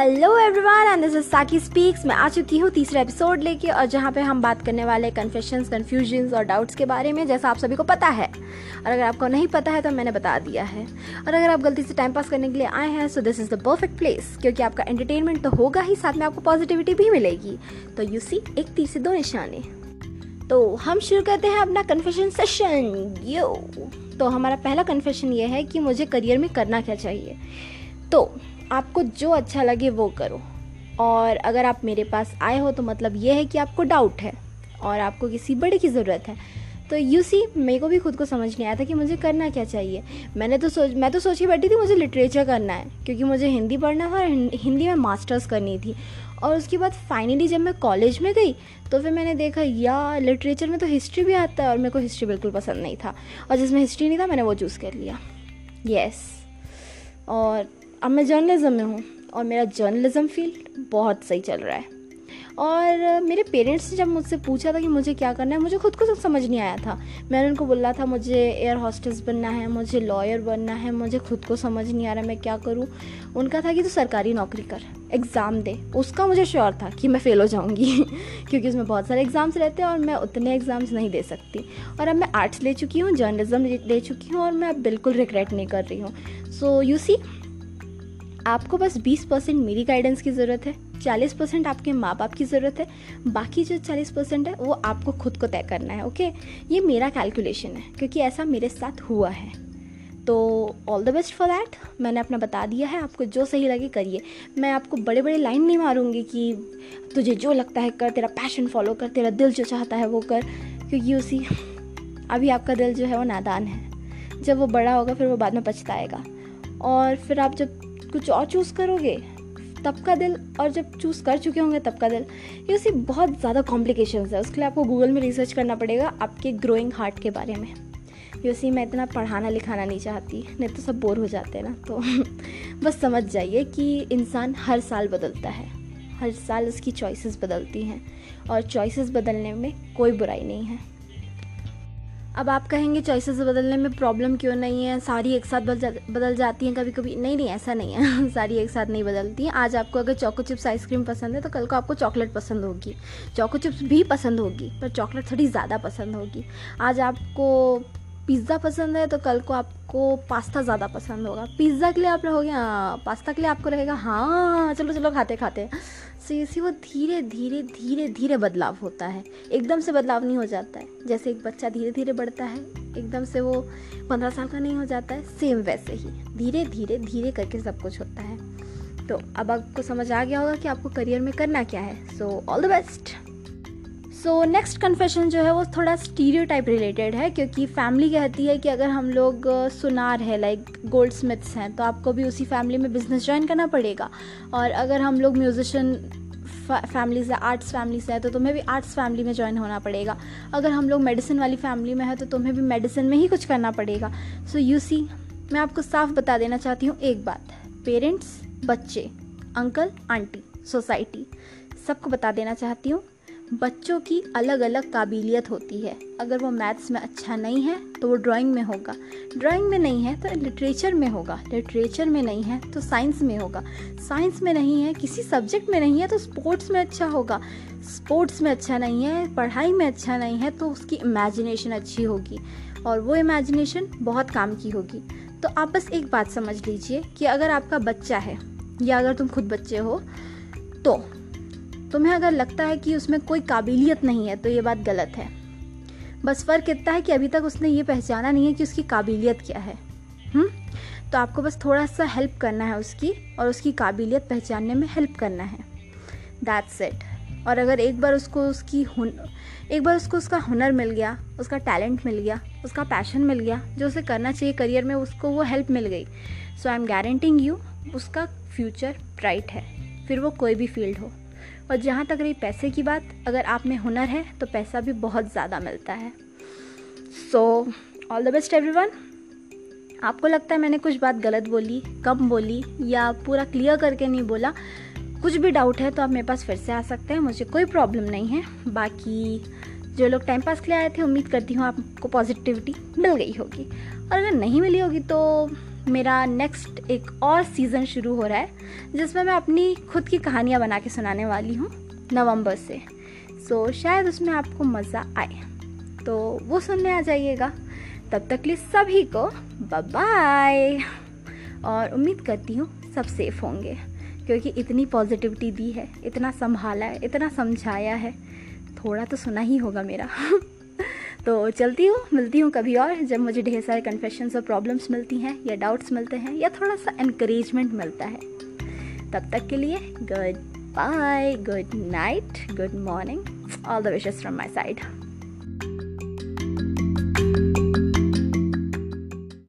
Hello everyone and this is Saki speaks मैं आ चुकी हूँ तीसरा एपिसोड लेके, और जहाँ पे हम बात करने वाले कन्फेशंस कन्फ्यूजन्स और डाउट्स के बारे में, जैसा आप सभी को पता है। और अगर आपको नहीं पता है तो मैंने बता दिया है। और अगर आप गलती से टाइम पास करने के लिए आए हैं so this is the perfect place क्योंकि आपका एंटरटेनमेंट तो होगा ही, साथ में आपको पॉजिटिविटी भी मिलेगी। तो यू सी एक तीर से दो निशाने। तो हम शुरू करते हैं अपना कन्फेशन सेशन यो तो हमारा पहला कन्फेशन ये है कि मुझे करियर में करना क्या चाहिए। तो आपको जो अच्छा लगे वो करो। और अगर आप मेरे पास आए हो तो मतलब ये है कि आपको डाउट है और आपको किसी बड़े की ज़रूरत है। तो यू सी मेरे को भी खुद को समझ नहीं आया था कि मुझे करना क्या चाहिए। मैंने तो सोच, मैं तो सोच के बैठी थी मुझे लिटरेचर करना है, क्योंकि मुझे हिंदी पढ़ना था और हिंदी में मास्टर्स करनी थी। और उसके बाद फाइनली जब मैं कॉलेज में गई तो फिर मैंने देखा या लिटरेचर में तो हिस्ट्री भी आता है और मेरे को हिस्ट्री बिल्कुल पसंद नहीं था। और जिसमें हिस्ट्री नहीं था, मैंने वो चूज़ कर लिया। Yes yes. और अब मैं जर्नलिज्म में हूँ और मेरा जर्नलिज्म फ़ील्ड बहुत सही चल रहा है। और मेरे पेरेंट्स ने जब मुझसे पूछा था कि मुझे क्या करना है, मुझे खुद को समझ नहीं आया था। मैंने उनको बोला था, मुझे एयर हॉस्टेस बनना है, मुझे लॉयर बनना है, मुझे खुद को समझ नहीं आ रहा मैं क्या करूँ? उनका था कि, तू तो सरकारी नौकरी कर एग्ज़ाम दे। उसका मुझे श्योर था कि मैं फ़ेल हो जाऊँगी, क्योंकि उसमें बहुत सारे एग्ज़ाम्स रहते हैं और मैं उतने एग्ज़ाम्स नहीं दे सकती। और अब मैं आर्ट्स ले चुकी हूँ जर्नलिज्म ले चुकी हूँ और मैं अब बिल्कुल रिग्रेट नहीं कर रही हूँ। सो यू सी आपको बस 20 परसेंट मेरी गाइडेंस की ज़रूरत है 40 परसेंट आपके माँ बाप की ज़रूरत है, बाकी जो 40 परसेंट है, वो आपको खुद को तय करना है ओके ये मेरा कैलकुलेशन है, क्योंकि ऐसा मेरे साथ हुआ है। तो all the best for that मैंने अपना बता दिया है, आपको जो सही लगे करिए। मैं आपको बड़े बड़े लाइन नहीं मारूँगी कि तुझे जो लगता है कर, तेरा पैशन फॉलो कर, तेरा दिल जो चाहता है वो कर, क्योंकि उसी, अभी आपका दिल जो है वो नादान है। जब वो बड़ा होगा, फिर वो बाद में पछताएगा। और फिर आप जब कुछ और चूज़ करोगे? तब का दिल और जब चूज़ कर चुके होंगे, तब का दिल। ये उसी बहुत ज़्यादा कॉम्प्लिकेशन है। उसके लिए आपको गूगल में रिसर्च करना पड़ेगा आपके ग्रोइंग हार्ट के बारे में। यूसी मैं इतना पढ़ाना लिखाना नहीं चाहती, नहीं तो सब बोर हो जाते हैं ना तो बस समझ जाइए कि इंसान हर साल बदलता है। हर साल उसकी चॉइसेस बदलती हैं और चॉइसेस बदलने में कोई बुराई नहीं है। अब आप कहेंगे, चॉइसेस बदलने में प्रॉब्लम क्यों नहीं है? सारी एक साथ बदल बदल जाती हैं कभी कभी नहीं नहीं, ऐसा नहीं है। सारी एक साथ नहीं बदलती हैं। आज आपको अगर चॉको चिप्स आइसक्रीम पसंद है तो कल को आपको चॉकलेट पसंद होगी। चॉको चिप्स भी पसंद होगी, पर चॉकलेट थोड़ी ज़्यादा पसंद होगी। आज आपको पिज़्ज़ा पसंद है तो कल को आपको पास्ता ज़्यादा पसंद होगा। पिज़्ज़ा के लिए आप रहोगे हाँ पास्ता के लिए आपको रहेगा हाँ चलो चलो, खाते खाते। सो इसी वो धीरे धीरे धीरे धीरे बदलाव होता है। एकदम से बदलाव नहीं हो जाता है। जैसे एक बच्चा धीरे धीरे बढ़ता है, एकदम से वो पंद्रह साल का नहीं हो जाता है सेम वैसे ही। धीरे धीरे धीरे करके सब कुछ होता है। तो अब आपको समझ आ गया होगा कि आपको करियर में करना क्या है। So all the best so next confession जो है वो थोड़ा स्टीरियो टाइप रिलेटेड है, क्योंकि फैमिली कहती है कि अगर हम लोग सुनार है लाइक गोल्ड स्मिथ्स हैं तो आपको भी उसी फैमिली में बिज़नेस ज्वाइन करना पड़ेगा। और अगर हम लोग म्यूजिशियन फैमिली से आर्ट्स फैमिली से है तो तुम्हें भी आर्ट्स फैमिली में ज्वाइन होना पड़ेगा। अगर हम लोग मेडिसिन वाली फैमिली में है तो तुम्हें भी मेडिसिन में ही कुछ करना पड़ेगा। सो यू सी मैं आपको साफ़ बता देना चाहती हूँ एक बात। पेरेंट्स बच्चे अंकल आंटी सोसाइटी सबको बता देना चाहती हूँ। बच्चों की अलग अलग काबिलियत होती है। अगर वो मैथ्स में अच्छा नहीं है तो वो ड्राइंग में होगा। ड्राइंग में नहीं है तो लिटरेचर में होगा। लिटरेचर में नहीं है तो साइंस में होगा। साइंस में नहीं है, किसी सब्जेक्ट में नहीं है तो स्पोर्ट्स में अच्छा होगा। स्पोर्ट्स में अच्छा नहीं है, पढ़ाई में अच्छा नहीं है तो उसकी इमेजिनेशन अच्छी होगी। और वो इमेजिनेशन बहुत काम की होगी। तो आप बस एक बात समझ लीजिए कि अगर आपका बच्चा है, या अगर तुम खुद बच्चे हो तो तुम्हें अगर लगता है कि उसमें कोई काबिलियत नहीं है तो ये बात गलत है। बस फ़र्क इतना है कि अभी तक उसने ये पहचाना नहीं है कि उसकी काबिलियत क्या है। हुँ? हम्म? तो आपको बस थोड़ा सा हेल्प करना है उसकी, और उसकी काबिलियत पहचानने में हेल्प करना है। दैट्स इट और अगर एक बार उसको उसकी हुन, एक बार उसको उसका हुनर मिल गया, उसका टैलेंट मिल गया, उसका पैशन मिल गया, जो उसे करना चाहिए करियर में, उसको वो हेल्प मिल गई। So I am guaranteeing you उसका फ्यूचर ब्राइट है। फिर वो कोई भी फ़ील्ड हो। और जहाँ तक रही पैसे की बात, अगर आप में हुनर है तो पैसा भी बहुत ज़्यादा मिलता है। So all the best everyone आपको लगता है मैंने कुछ बात गलत बोली, कम बोली, या पूरा क्लियर करके नहीं बोला? कुछ भी डाउट है तो आप मेरे पास फिर से आ सकते हैं, मुझे कोई प्रॉब्लम नहीं है। बाकी, जो लोग टाइम पास के लिए आए थे, उम्मीद करती हूँ आपको पॉजिटिविटी मिल गई होगी। और अगर नहीं मिली होगी तो मेरा नेक्स्ट एक और सीज़न शुरू हो रहा है जिसमें मैं अपनी खुद की कहानियाँ बना के सुनाने वाली हूँ नवंबर से। सो so, शायद उसमें आपको मज़ा आए। तो वो सुनने आ जाइएगा। तब तक लिए सभी को बाय और उम्मीद करती हूँ सब सेफ़ होंगे क्योंकि इतनी पॉजिटिविटी दी है इतना संभाला है इतना समझाया है। थोड़ा तो सुना ही होगा मेरा। तो चलती हूँ, मिलती हूँ कभी और, जब मुझे ढेर सारे कन्फेशंस और प्रॉब्लम्स मिलती हैं, या डाउट्स मिलते हैं, या थोड़ा सा इनक्रेजमेंट मिलता है। तब तक के लिए goodbye good night good morning all the wishes from my side